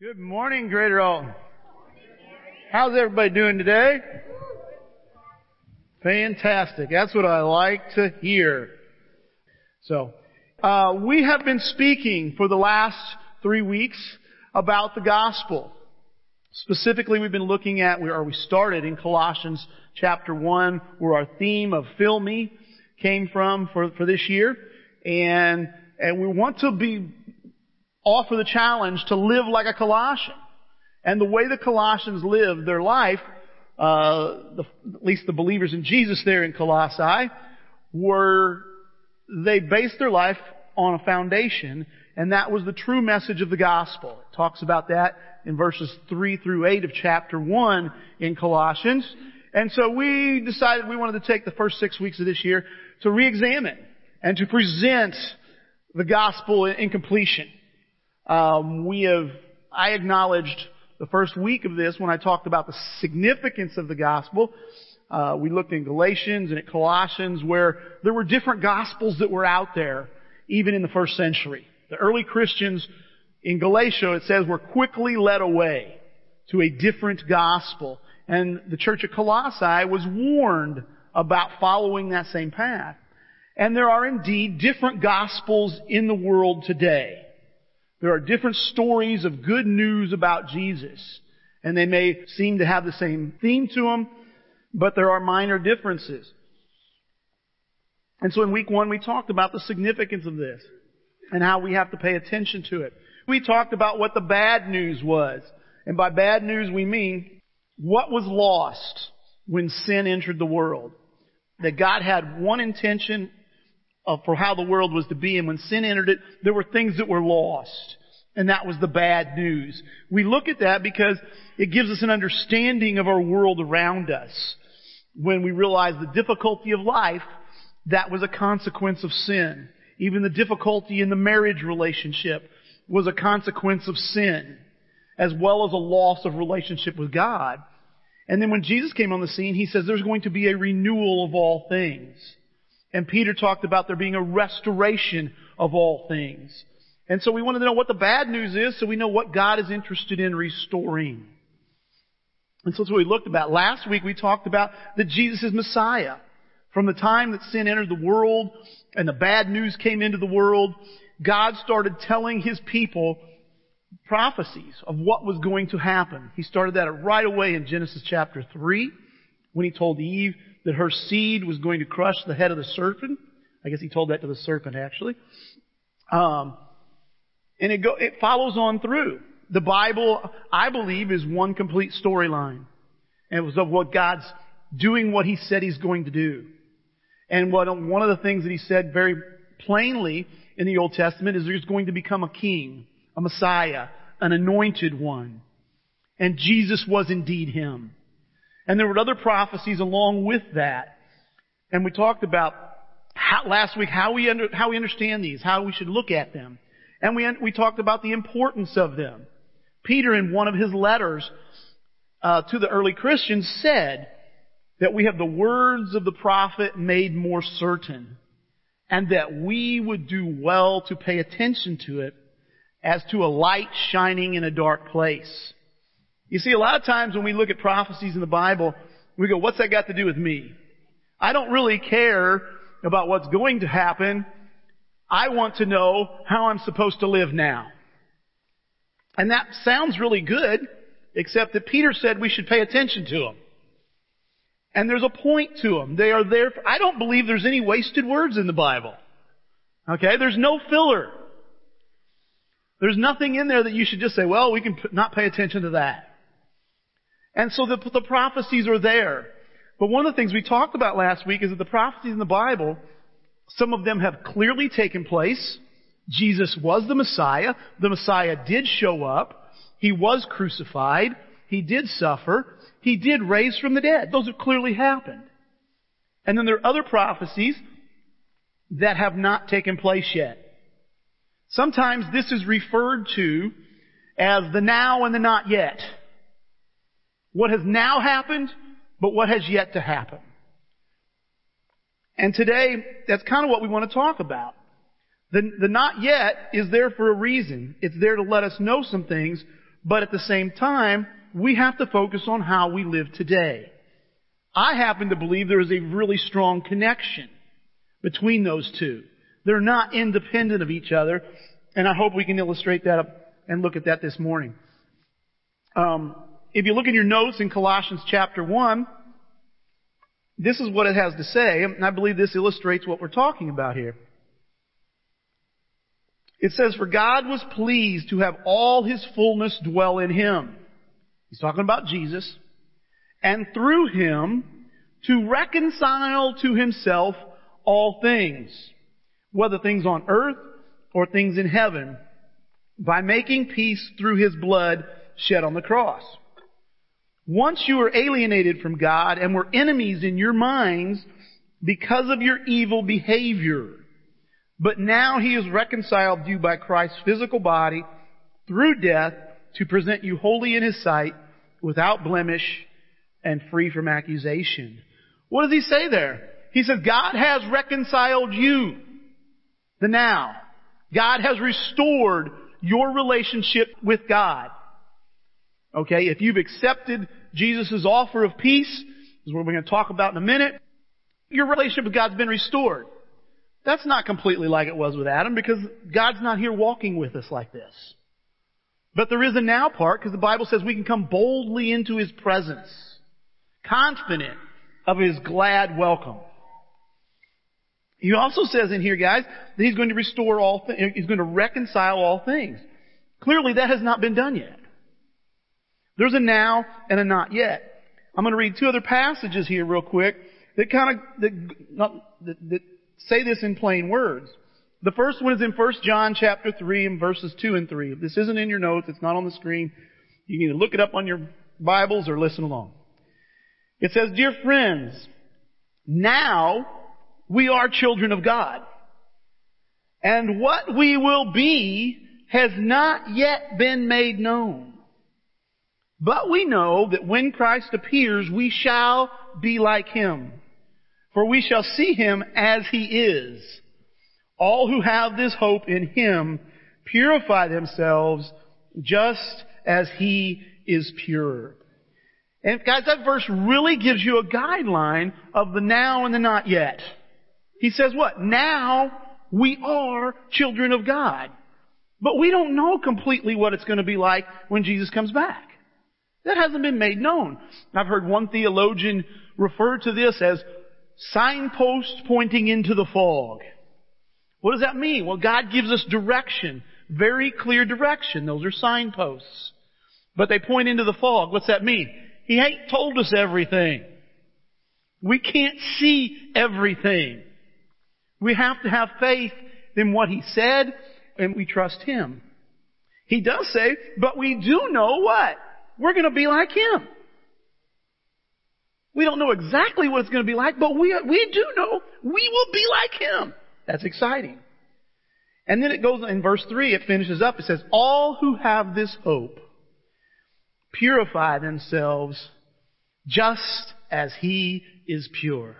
Good morning, Greater Alton. How's everybody doing today? Fantastic. That's what I like to hear. So, uh, we have been speaking for the last three weeks about the gospel. Specifically, we've been looking at, or we started in Colossians chapter 1, where our theme of fill me came from for, for this year. And, and we want to be, offer the challenge to live like a Colossian. And the way the Colossians lived their life, uh, the, at least the believers in Jesus there in Colossae, were, they based their life on a foundation, and that was the true message of the gospel. It talks about that in verses 3 through 8 of chapter 1 in Colossians. And so we decided we wanted to take the first six weeks of this year to re-examine and to present the gospel in completion. Um, we have, I acknowledged the first week of this when I talked about the significance of the gospel. Uh, we looked in Galatians and at Colossians where there were different gospels that were out there, even in the first century. The early Christians in Galatia, it says, were quickly led away to a different gospel. And the church of Colossae was warned about following that same path. And there are indeed different gospels in the world today. There are different stories of good news about Jesus. And they may seem to have the same theme to them, but there are minor differences. And so in week one we talked about the significance of this and how we have to pay attention to it. We talked about what the bad news was. And by bad news we mean what was lost when sin entered the world. That God had one intention Uh, for how the world was to be, and when sin entered it, there were things that were lost. And that was the bad news. We look at that because it gives us an understanding of our world around us. When we realize the difficulty of life, that was a consequence of sin. Even the difficulty in the marriage relationship was a consequence of sin, as well as a loss of relationship with God. And then when Jesus came on the scene, he says there's going to be a renewal of all things. And Peter talked about there being a restoration of all things. And so we wanted to know what the bad news is so we know what God is interested in restoring. And so that's what we looked about. Last week we talked about that Jesus is Messiah. From the time that sin entered the world and the bad news came into the world, God started telling His people prophecies of what was going to happen. He started that right away in Genesis chapter 3 when He told Eve that her seed was going to crush the head of the serpent. I guess He told that to the serpent actually. Um, and it go, it follows on through. The Bible, I believe, is one complete storyline. And it was of what God's doing what He said He's going to do. And what, one of the things that He said very plainly in the Old Testament is there's going to become a king, a Messiah, an anointed one. And Jesus was indeed Him. And there were other prophecies along with that. And we talked about how, last week how we, under, how we understand these, how we should look at them. And we, we talked about the importance of them. Peter, in one of his letters uh, to the early Christians, said that we have the words of the prophet made more certain, and that we would do well to pay attention to it as to a light shining in a dark place. You see, a lot of times when we look at prophecies in the Bible, we go, what's that got to do with me? I don't really care about what's going to happen. I want to know how I'm supposed to live now. And that sounds really good, except that Peter said we should pay attention to them. And there's a point to them. They are there. For, I don't believe there's any wasted words in the Bible. Okay? There's no filler. There's nothing in there that you should just say, well, we can not pay attention to that. And so the, the prophecies are there. But one of the things we talked about last week is that the prophecies in the Bible some of them have clearly taken place. Jesus was the Messiah. The Messiah did show up. He was crucified. He did suffer. He did raise from the dead. Those have clearly happened. And then there are other prophecies that have not taken place yet. Sometimes this is referred to as the now and the not yet. What has now happened, but what has yet to happen. And today, that's kind of what we want to talk about. The, the not yet is there for a reason. It's there to let us know some things but at the same time, we have to focus on how we live today. I happen to believe there is a really strong connection between those two. They're not independent of each other, and I hope we can illustrate that and look at that this morning. Um, if you look in your notes in Colossians chapter 1, this is what it has to say, and I believe this illustrates what we're talking about here. It says, For God was pleased to have all His fullness dwell in Him. He's talking about Jesus. And through Him to reconcile to Himself all things, whether things on earth or things in heaven, by making peace through His blood shed on the cross. Once you were alienated from God and were enemies in your minds because of your evil behavior. But now he has reconciled you by Christ's physical body through death to present you holy in his sight, without blemish, and free from accusation. What does he say there? He says, God has reconciled you. The now. God has restored your relationship with God. Okay, if you've accepted Jesus' offer of peace, is what we're going to talk about in a minute, your relationship with God's been restored. That's not completely like it was with Adam because God's not here walking with us like this. But there is a now part because the Bible says we can come boldly into His presence, confident of His glad welcome. He also says in here, guys, that He's going to restore all things, He's going to reconcile all things. Clearly that has not been done yet. There's a now and a not yet. I'm going to read two other passages here real quick that kind of, that, not, that, that say this in plain words. The first one is in 1 John chapter 3 and verses 2 and 3. If this isn't in your notes, it's not on the screen. You can either look it up on your Bibles or listen along. It says, Dear friends, now we are children of God. And what we will be has not yet been made known. But we know that when Christ appears, we shall be like him for we shall see him as he is. All who have this hope in him purify themselves just as he is pure. And guys, that verse really gives you a guideline of the now and the not yet. He says what? Now we are children of God. But we don't know completely what it's going to be like when Jesus comes back. That hasn't been made known. I've heard one theologian refer to this as signposts pointing into the fog. What does that mean? Well, God gives us direction. Very clear direction. Those are signposts. But they point into the fog. What's that mean? He ain't told us everything. We can't see everything. We have to have faith in what He said and we trust Him. He does say, but we do know what? We're going to be like Him. We don't know exactly what it's going to be like, but we, we do know we will be like Him. That's exciting. And then it goes in verse 3, it finishes up, it says, All who have this hope purify themselves just as He is pure.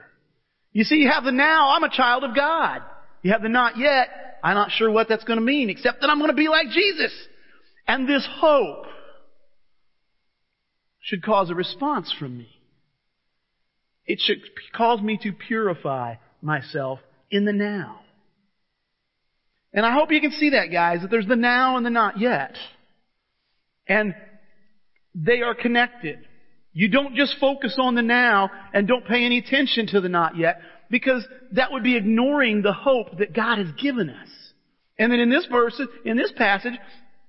You see, you have the now, I'm a child of God. You have the not yet, I'm not sure what that's going to mean, except that I'm going to be like Jesus. And this hope should cause a response from me. It should cause me to purify myself in the now. And I hope you can see that, guys, that there's the now and the not yet. And they are connected. You don't just focus on the now and don't pay any attention to the not yet, because that would be ignoring the hope that God has given us. And then in this verse, in this passage,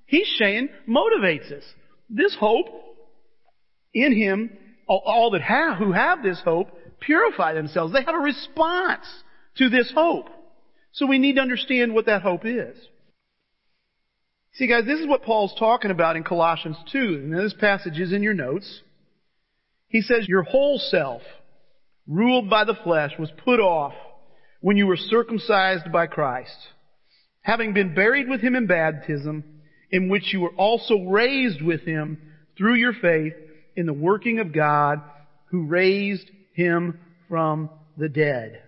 he's saying motivates us. This hope in him all that have, who have this hope purify themselves. They have a response to this hope. So we need to understand what that hope is. See guys, this is what Paul's talking about in Colossians 2, and this passage is in your notes. He says, your whole self, ruled by the flesh, was put off when you were circumcised by Christ, having been buried with him in baptism, in which you were also raised with him through your faith in the working of God who raised him from the dead.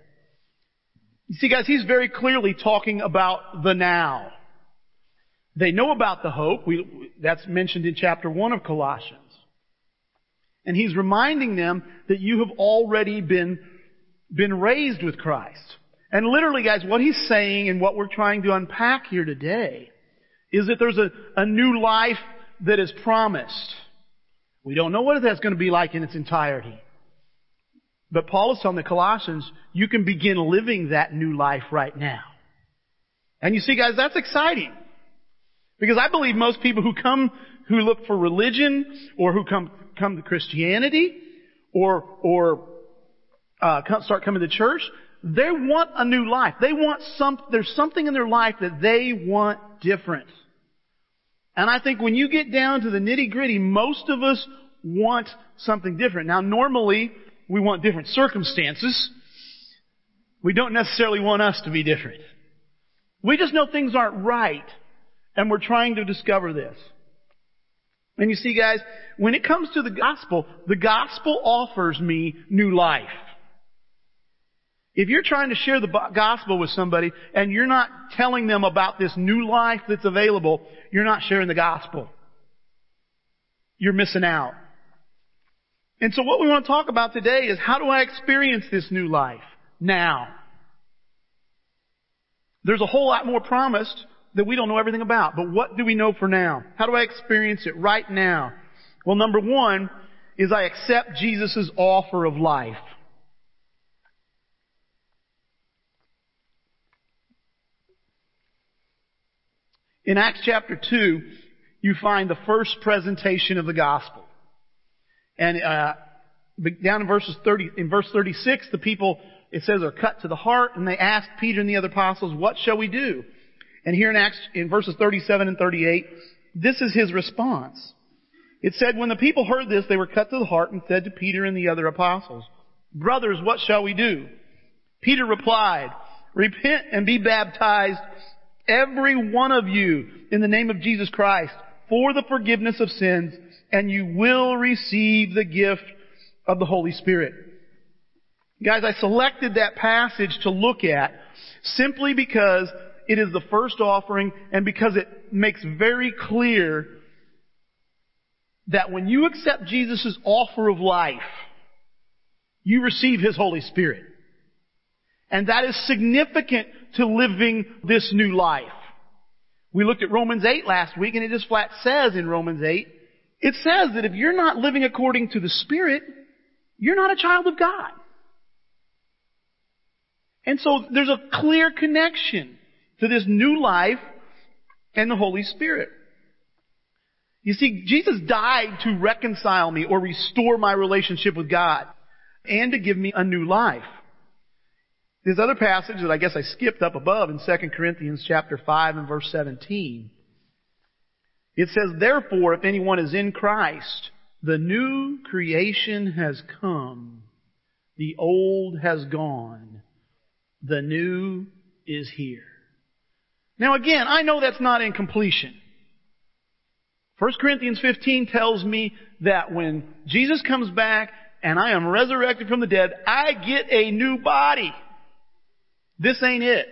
You see guys, he's very clearly talking about the now. They know about the hope. We, that's mentioned in chapter 1 of Colossians. And he's reminding them that you have already been, been raised with Christ. And literally, guys, what he's saying and what we're trying to unpack here today is that there's a, a new life that is promised. We don't know what that's going to be like in its entirety. But Paul is telling the Colossians, you can begin living that new life right now. And you see, guys, that's exciting. Because I believe most people who come, who look for religion, or who come, come to Christianity, or, or, uh, start coming to church, they want a new life. They want some, there's something in their life that they want different. And I think when you get down to the nitty gritty, most of us want something different. Now normally, we want different circumstances. We don't necessarily want us to be different. We just know things aren't right. And we're trying to discover this. And you see guys, when it comes to the gospel, the gospel offers me new life. If you're trying to share the gospel with somebody and you're not telling them about this new life that's available, you're not sharing the gospel. You're missing out. And so what we want to talk about today is how do I experience this new life now? There's a whole lot more promised, that we don't know everything about. But what do we know for now? How do I experience it right now? Well, number one is I accept Jesus' offer of life. In Acts chapter 2, you find the first presentation of the gospel. And uh, down in verses 30, in verse 36, the people, it says, are cut to the heart, and they ask Peter and the other apostles, what shall we do? And here in Acts, in verses 37 and 38, this is his response. It said, when the people heard this, they were cut to the heart and said to Peter and the other apostles, Brothers, what shall we do? Peter replied, Repent and be baptized, every one of you, in the name of Jesus Christ, for the forgiveness of sins, and you will receive the gift of the Holy Spirit. Guys, I selected that passage to look at simply because it is the first offering and because it makes very clear that when you accept Jesus' offer of life, you receive His Holy Spirit. And that is significant to living this new life. We looked at Romans 8 last week and it just flat says in Romans 8, it says that if you're not living according to the Spirit, you're not a child of God. And so there's a clear connection to this new life and the Holy Spirit. You see, Jesus died to reconcile me or restore my relationship with God and to give me a new life. This other passage that I guess I skipped up above in 2 Corinthians chapter 5 and verse 17. It says, Therefore, if anyone is in Christ, the new creation has come. The old has gone. The new is here. Now again, I know that's not in completion. 1 Corinthians 15 tells me that when Jesus comes back and I am resurrected from the dead, I get a new body. This ain't it.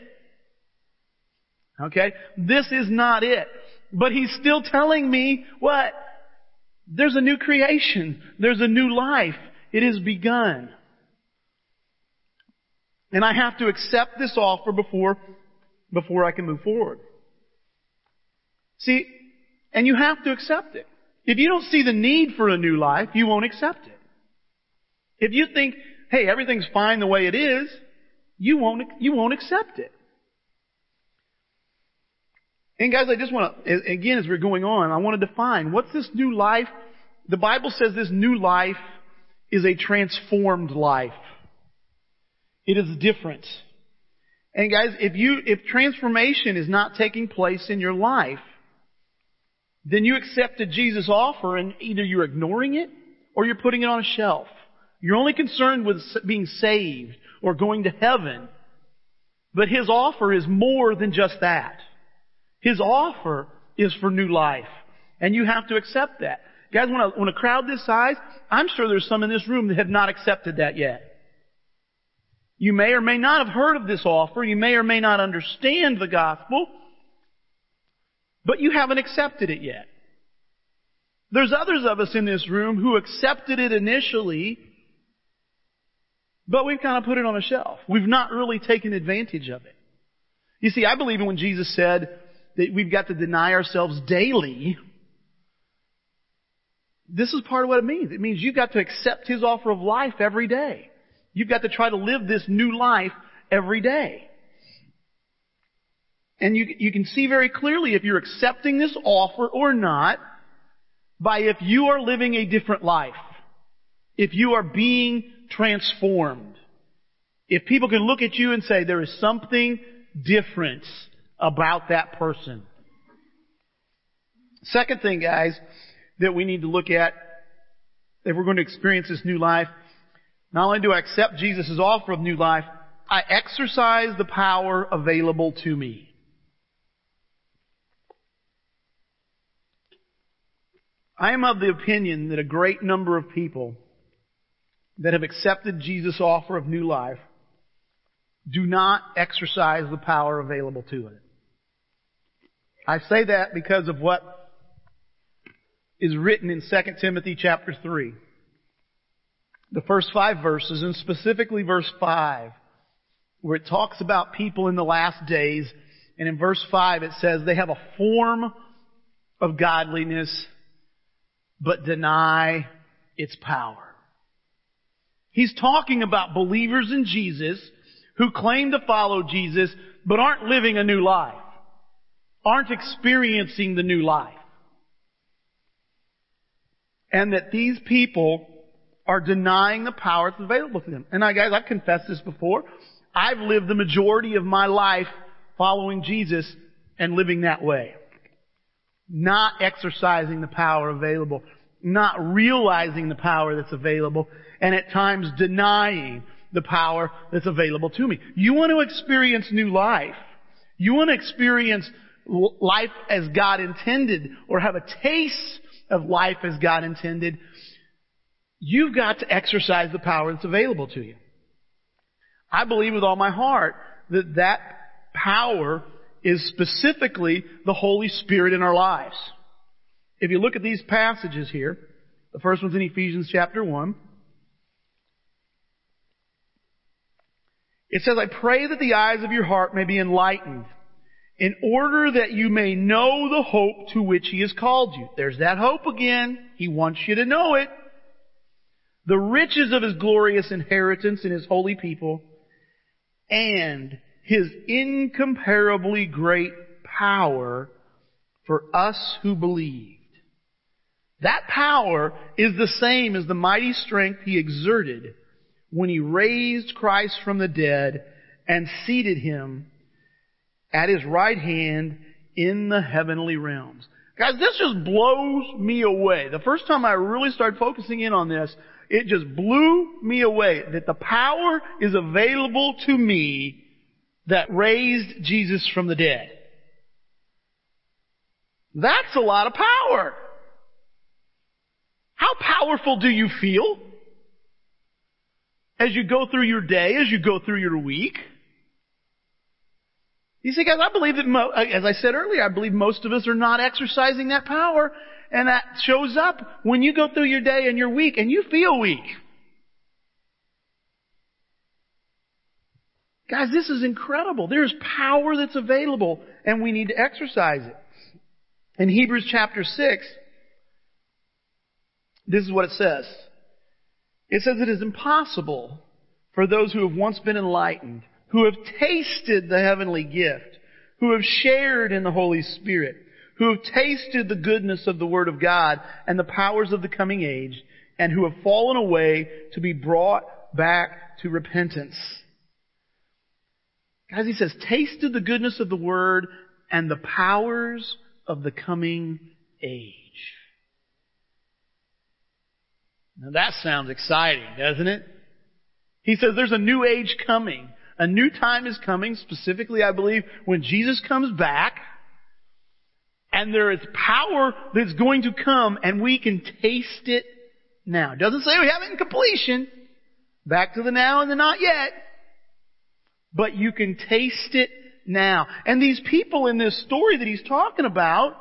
Okay? This is not it. But he's still telling me what? There's a new creation. There's a new life. It has begun. And I have to accept this offer before before I can move forward. See, and you have to accept it. If you don't see the need for a new life, you won't accept it. If you think, hey, everything's fine the way it is, you won't, you won't accept it. And guys, I just want to, again, as we're going on, I want to define what's this new life? The Bible says this new life is a transformed life. It is different. And guys, if you, if transformation is not taking place in your life, then you accepted Jesus' offer and either you're ignoring it or you're putting it on a shelf. You're only concerned with being saved or going to heaven. But His offer is more than just that. His offer is for new life. And you have to accept that. Guys, when a, when a crowd this size, I'm sure there's some in this room that have not accepted that yet. You may or may not have heard of this offer. You may or may not understand the gospel. but you haven't accepted it yet. There's others of us in this room who accepted it initially, but we've kind of put it on a shelf. We've not really taken advantage of it. You see, I believe in when Jesus said that we've got to deny ourselves daily. This is part of what it means. It means you've got to accept His offer of life every day. You've got to try to live this new life every day. And you, you can see very clearly if you're accepting this offer or not by if you are living a different life. If you are being transformed. If people can look at you and say there is something different about that person. Second thing, guys, that we need to look at if we're going to experience this new life, not only do I accept Jesus' offer of new life, I exercise the power available to me. I am of the opinion that a great number of people that have accepted Jesus' offer of new life do not exercise the power available to it. I say that because of what is written in 2 Timothy chapter 3. The first five verses, and specifically verse 5, where it talks about people in the last days, and in verse 5 it says they have a form of godliness but deny its power. He's talking about believers in Jesus who claim to follow Jesus but aren't living a new life. Aren't experiencing the new life. And that these people are denying the power that's available to them. And I, guys, I've confessed this before. I've lived the majority of my life following Jesus and living that way not exercising the power available, not realizing the power that's available, and at times denying the power that's available to me. You want to experience new life. You want to experience life as God intended, or have a taste of life as God intended. You've got to exercise the power that's available to you. I believe with all my heart that that power is specifically the Holy Spirit in our lives. If you look at these passages here, the first one's in Ephesians chapter 1. It says, I pray that the eyes of your heart may be enlightened in order that you may know the hope to which He has called you. There's that hope again. He wants you to know it. The riches of His glorious inheritance in His holy people and his incomparably great power for us who believed. That power is the same as the mighty strength he exerted when he raised Christ from the dead and seated him at his right hand in the heavenly realms. Guys, this just blows me away. The first time I really started focusing in on this, it just blew me away that the power is available to me that raised Jesus from the dead. That's a lot of power. How powerful do you feel as you go through your day, as you go through your week? You see, guys, I believe that, mo- uh, as I said earlier, I believe most of us are not exercising that power, and that shows up when you go through your day and your week and you feel weak. Guys, this is incredible. There's power that's available and we need to exercise it. In Hebrews chapter 6, this is what it says. It says it is impossible for those who have once been enlightened, who have tasted the heavenly gift, who have shared in the Holy Spirit, who have tasted the goodness of the Word of God and the powers of the coming age, and who have fallen away to be brought back to repentance. Guys, he says, tasted the goodness of the word and the powers of the coming age. Now that sounds exciting, doesn't it? He says there's a new age coming. A new time is coming, specifically, I believe, when Jesus comes back. And there is power that's going to come and we can taste it now. Doesn't say we have it in completion. Back to the now and the not yet but you can taste it now. And these people in this story that he's talking about,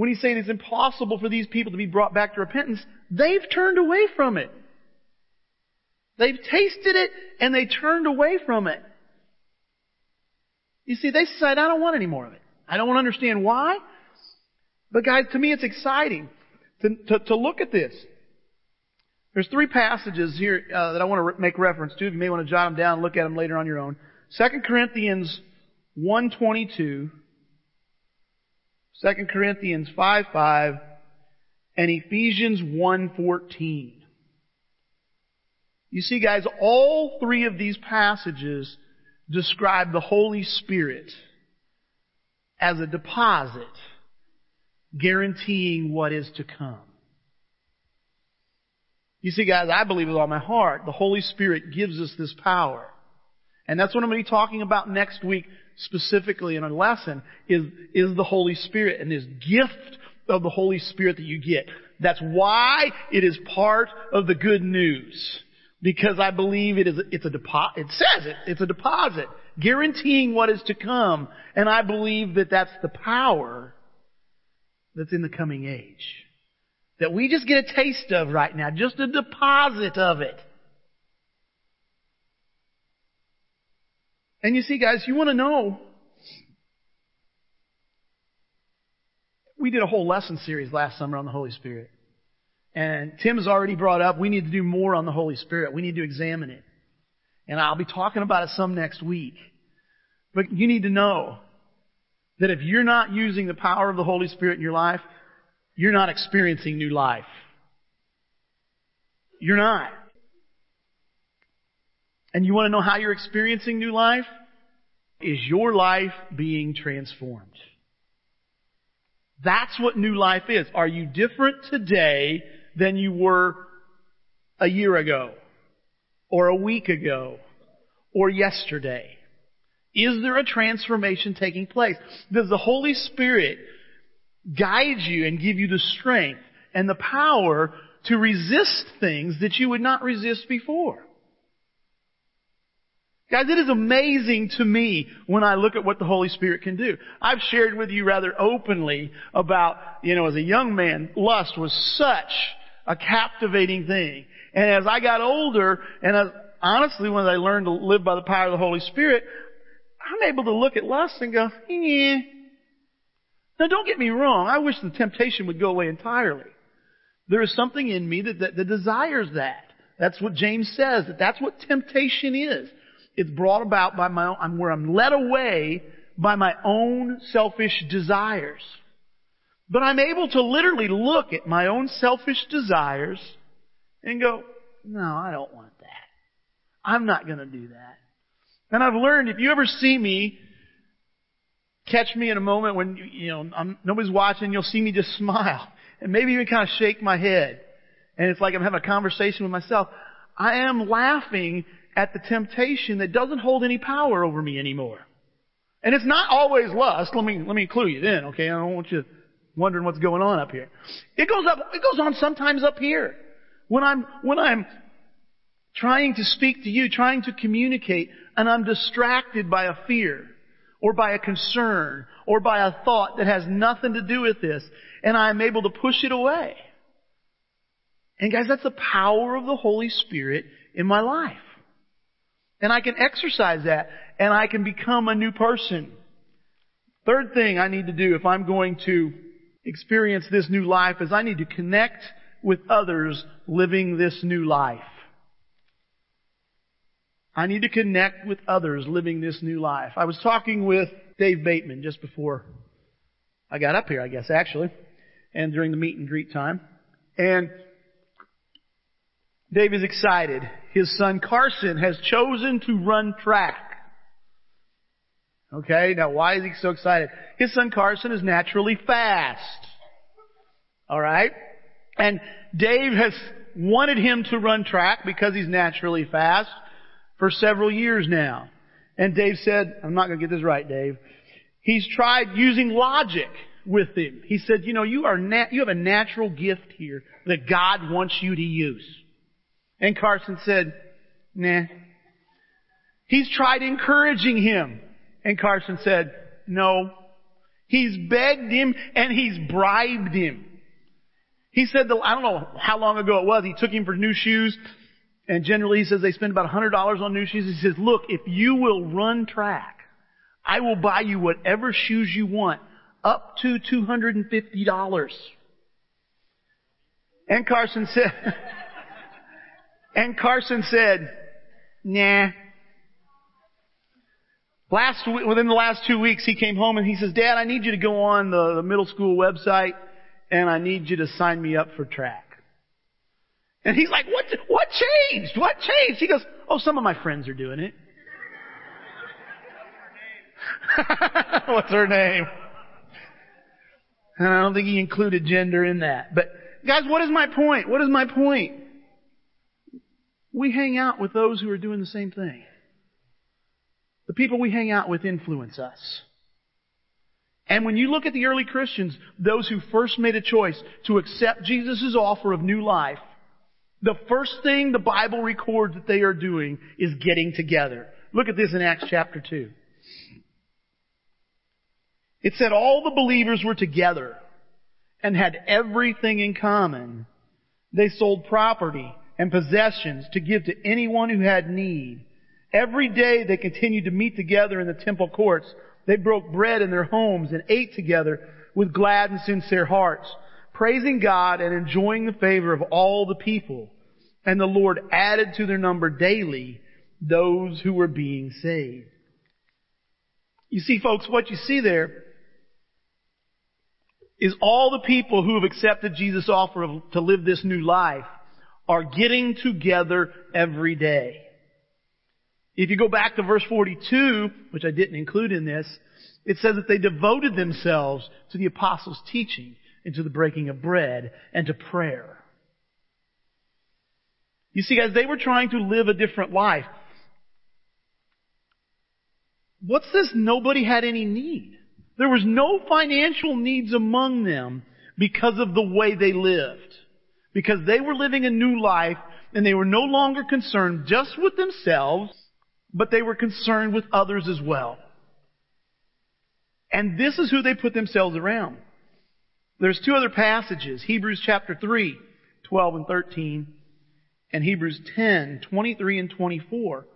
when he's saying it's impossible for these people to be brought back to repentance, they've turned away from it. They've tasted it and they turned away from it. You see, they said, I don't want any more of it. I don't understand why. But guys, to me it's exciting to, to, to look at this. There's three passages here uh, that I want to re- make reference to. You may want to jot them down and look at them later on your own. 2 Corinthians 1.22, 2 Corinthians 5.5, and Ephesians 1.14. You see guys, all three of these passages describe the Holy Spirit as a deposit guaranteeing what is to come. You see guys, I believe with all my heart, the Holy Spirit gives us this power. And that's what I'm going to be talking about next week specifically in a lesson is, is the Holy Spirit and this gift of the Holy Spirit that you get. That's why it is part of the good news. Because I believe it is, it's a deposit, it says it, it's a deposit, guaranteeing what is to come. And I believe that that's the power that's in the coming age. That we just get a taste of right now, just a deposit of it. And you see guys, you want to know, we did a whole lesson series last summer on the Holy Spirit. And Tim has already brought up we need to do more on the Holy Spirit. We need to examine it. And I'll be talking about it some next week. But you need to know that if you're not using the power of the Holy Spirit in your life, you're not experiencing new life. You're not. And you want to know how you're experiencing new life? Is your life being transformed? That's what new life is. Are you different today than you were a year ago? Or a week ago? Or yesterday? Is there a transformation taking place? Does the Holy Spirit guide you and give you the strength and the power to resist things that you would not resist before? Guys, it is amazing to me when I look at what the Holy Spirit can do. I've shared with you rather openly about, you know, as a young man, lust was such a captivating thing. And as I got older, and as, honestly, when I learned to live by the power of the Holy Spirit, I'm able to look at lust and go, eh. Now don't get me wrong, I wish the temptation would go away entirely. There is something in me that, that, that desires that. That's what James says, that that's what temptation is. It's brought about by my own, I'm where I'm led away by my own selfish desires. But I'm able to literally look at my own selfish desires and go, no, I don't want that. I'm not going to do that. And I've learned if you ever see me, catch me in a moment when, you know, I'm, nobody's watching, you'll see me just smile and maybe even kind of shake my head. And it's like I'm having a conversation with myself. I am laughing at the temptation that doesn't hold any power over me anymore. And it's not always lust. Let me, let me clue you in, okay? I don't want you wondering what's going on up here. It goes up, it goes on sometimes up here. When I'm, when I'm trying to speak to you, trying to communicate, and I'm distracted by a fear, or by a concern, or by a thought that has nothing to do with this, and I'm able to push it away. And guys, that's the power of the Holy Spirit in my life. And I can exercise that and I can become a new person. Third thing I need to do if I'm going to experience this new life is I need to connect with others living this new life. I need to connect with others living this new life. I was talking with Dave Bateman just before I got up here, I guess, actually, and during the meet and greet time. And Dave is excited. His son Carson has chosen to run track. Okay, now why is he so excited? His son Carson is naturally fast. Alright? And Dave has wanted him to run track because he's naturally fast for several years now. And Dave said, I'm not going to get this right, Dave. He's tried using logic with him. He said, you know, you are nat- you have a natural gift here that God wants you to use. And Carson said, nah. He's tried encouraging him. And Carson said, no. He's begged him and he's bribed him. He said, that, I don't know how long ago it was, he took him for new shoes and generally he says they spend about $100 on new shoes. He says, look, if you will run track, I will buy you whatever shoes you want, up to $250. And Carson said, and Carson said, nah. Last, within the last two weeks, he came home and he says, Dad, I need you to go on the, the middle school website and I need you to sign me up for track. And he's like, what, what changed? What changed? He goes, oh, some of my friends are doing it. What's her name? And I don't think he included gender in that. But guys, what is my point? What is my point? We hang out with those who are doing the same thing. The people we hang out with influence us. And when you look at the early Christians, those who first made a choice to accept Jesus' offer of new life, the first thing the Bible records that they are doing is getting together. Look at this in Acts chapter 2. It said all the believers were together and had everything in common. They sold property and possessions to give to anyone who had need. Every day they continued to meet together in the temple courts. They broke bread in their homes and ate together with glad and sincere hearts praising God and enjoying the favor of all the people. And the Lord added to their number daily those who were being saved. You see, folks, what you see there is all the people who have accepted Jesus' offer of, to live this new life are getting together every day. If you go back to verse 42, which I didn't include in this, it says that they devoted themselves to the apostles' teaching into the breaking of bread and to prayer. You see, guys, they were trying to live a different life. What's this? Nobody had any need. There was no financial needs among them because of the way they lived. Because they were living a new life and they were no longer concerned just with themselves, but they were concerned with others as well. And this is who they put themselves around. There's two other passages, Hebrews chapter 3, 12 and 13, and Hebrews 10, 23 and 24,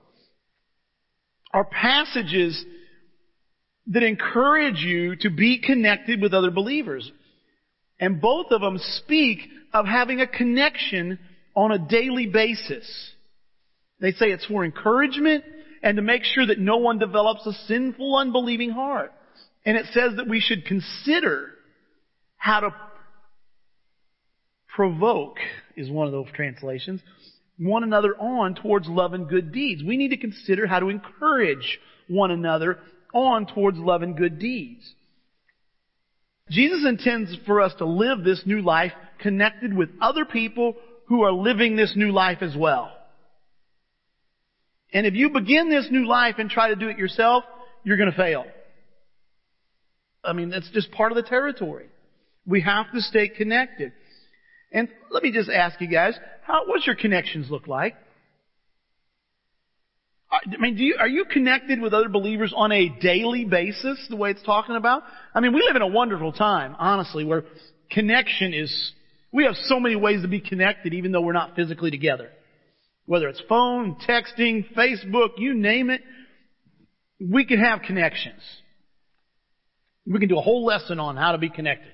are passages that encourage you to be connected with other believers. And both of them speak of having a connection on a daily basis. They say it's for encouragement and to make sure that no one develops a sinful, unbelieving heart. And it says that we should consider how to provoke is one of those translations one another on towards love and good deeds. We need to consider how to encourage one another on towards love and good deeds. Jesus intends for us to live this new life connected with other people who are living this new life as well. And if you begin this new life and try to do it yourself, you're going to fail. I mean, that's just part of the territory. We have to stay connected. And let me just ask you guys, how, what's your connections look like? I mean, you, are you connected with other believers on a daily basis, the way it's talking about? I mean, we live in a wonderful time, honestly, where connection is, we have so many ways to be connected even though we're not physically together. Whether it's phone, texting, Facebook, you name it, we can have connections. We can do a whole lesson on how to be connected.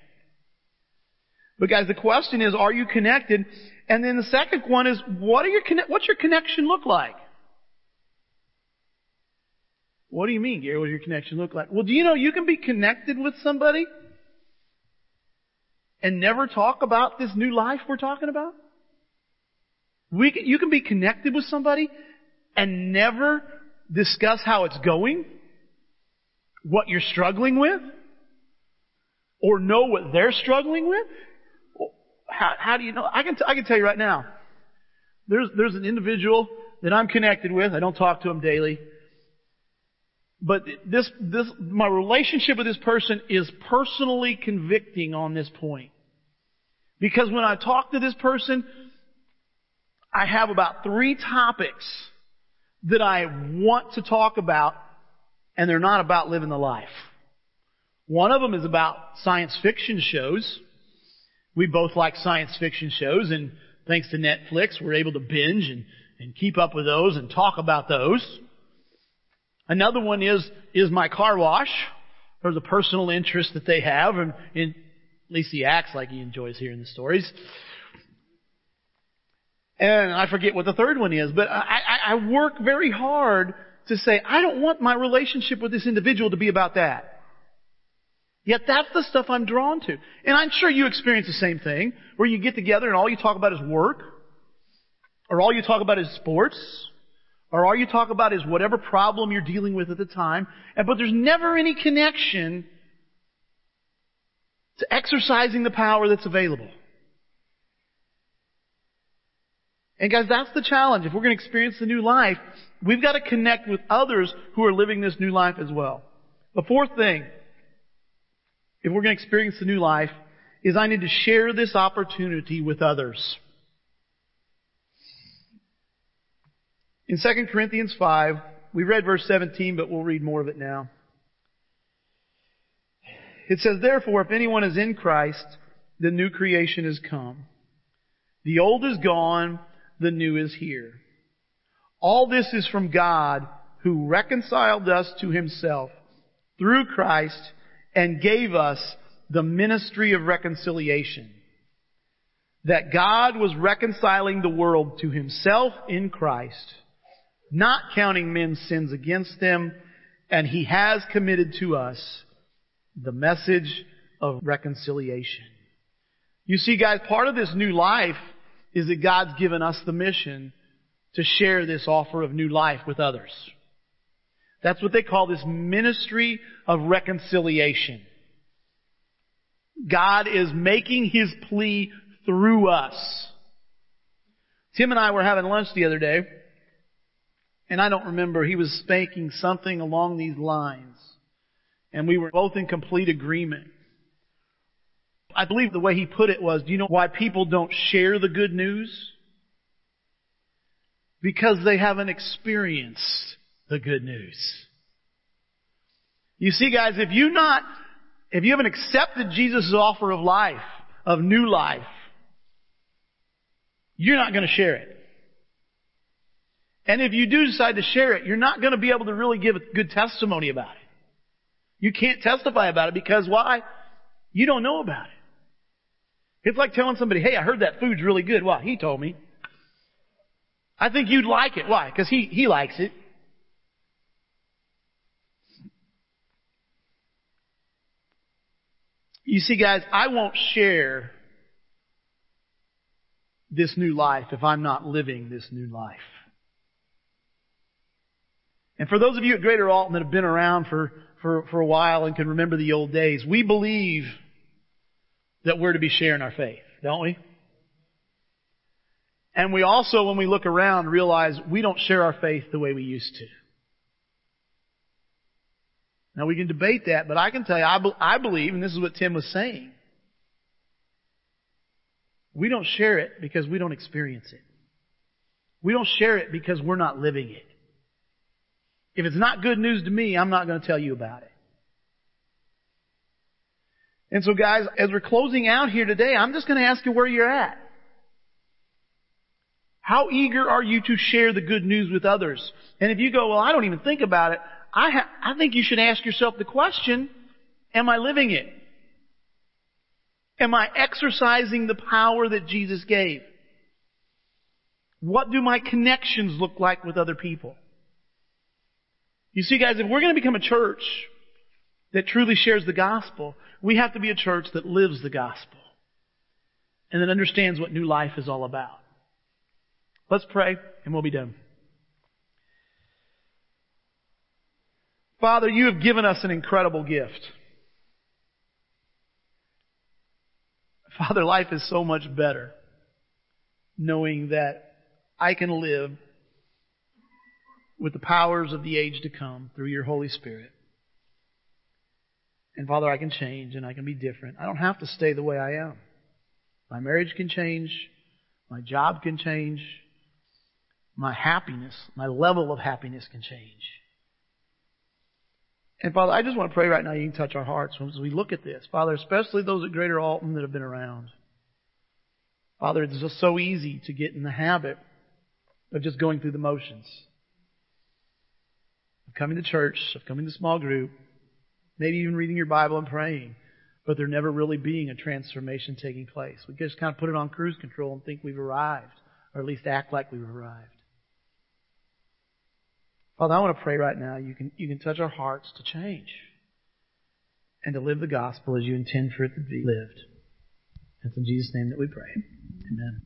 But guys, the question is, are you connected? And then the second one is, what are your what's your connection look like? What do you mean, Gary? What does your connection look like? Well, do you know you can be connected with somebody and never talk about this new life we're talking about? We can, you can be connected with somebody and never discuss how it's going, what you're struggling with, or know what they're struggling with. How, how do you know? I can, t- I can tell you right now. There's, there's an individual that I'm connected with. I don't talk to him daily. But this, this, my relationship with this person is personally convicting on this point. Because when I talk to this person, I have about three topics that I want to talk about and they're not about living the life. One of them is about science fiction shows. We both like science fiction shows, and thanks to Netflix, we're able to binge and, and keep up with those and talk about those. Another one is, is my car wash. There's a personal interest that they have, and, and at least he acts like he enjoys hearing the stories. And I forget what the third one is, but I, I, I work very hard to say, I don't want my relationship with this individual to be about that. Yet that's the stuff I'm drawn to. And I'm sure you experience the same thing, where you get together and all you talk about is work, or all you talk about is sports, or all you talk about is whatever problem you're dealing with at the time, but there's never any connection to exercising the power that's available. And guys, that's the challenge. If we're going to experience the new life, we've got to connect with others who are living this new life as well. The fourth thing, if we're going to experience the new life, is I need to share this opportunity with others. In 2 Corinthians 5, we read verse 17, but we'll read more of it now. It says, Therefore, if anyone is in Christ, the new creation has come. The old is gone, the new is here. All this is from God who reconciled us to himself through Christ and gave us the ministry of reconciliation. That God was reconciling the world to himself in Christ, not counting men's sins against them, and he has committed to us the message of reconciliation. You see guys, part of this new life is that God's given us the mission to share this offer of new life with others. That's what they call this ministry of reconciliation. God is making His plea through us. Tim and I were having lunch the other day, and I don't remember, he was spanking something along these lines. And we were both in complete agreement. I believe the way he put it was, do you know why people don't share the good news? Because they haven't experienced the good news. You see guys, if you not, if you haven't accepted Jesus' offer of life, of new life, you're not going to share it. And if you do decide to share it, you're not going to be able to really give a good testimony about it. You can't testify about it because why? You don't know about it. It's like telling somebody, hey, I heard that food's really good. Why? He told me. I think you'd like it. Why? Because he, he likes it. You see, guys, I won't share this new life if I'm not living this new life. And for those of you at Greater Alton that have been around for, for, for a while and can remember the old days, we believe that we're to be sharing our faith, don't we? And we also, when we look around, realize we don't share our faith the way we used to. Now we can debate that, but I can tell you, I, be, I believe, and this is what Tim was saying, we don't share it because we don't experience it. We don't share it because we're not living it. If it's not good news to me, I'm not going to tell you about it. And so guys, as we're closing out here today, I'm just going to ask you where you're at. How eager are you to share the good news with others? And if you go, well, I don't even think about it, I, ha- I think you should ask yourself the question, am I living it? Am I exercising the power that Jesus gave? What do my connections look like with other people? You see guys, if we're going to become a church that truly shares the gospel, we have to be a church that lives the gospel and that understands what new life is all about. Let's pray and we'll be done. Father, you have given us an incredible gift. Father, life is so much better knowing that I can live with the powers of the age to come through your Holy Spirit. And Father, I can change and I can be different. I don't have to stay the way I am. My marriage can change. My job can change. My happiness, my level of happiness can change. And Father, I just want to pray right now you can touch our hearts as we look at this. Father, especially those at Greater Alton that have been around. Father, it's just so easy to get in the habit of just going through the motions. Of coming to church, of coming to small group, maybe even reading your Bible and praying, but there never really being a transformation taking place. We just kind of put it on cruise control and think we've arrived, or at least act like we've arrived. Father, I want to pray right now. You can, you can touch our hearts to change and to live the gospel as you intend for it to be lived. It's in Jesus' name that we pray. Amen.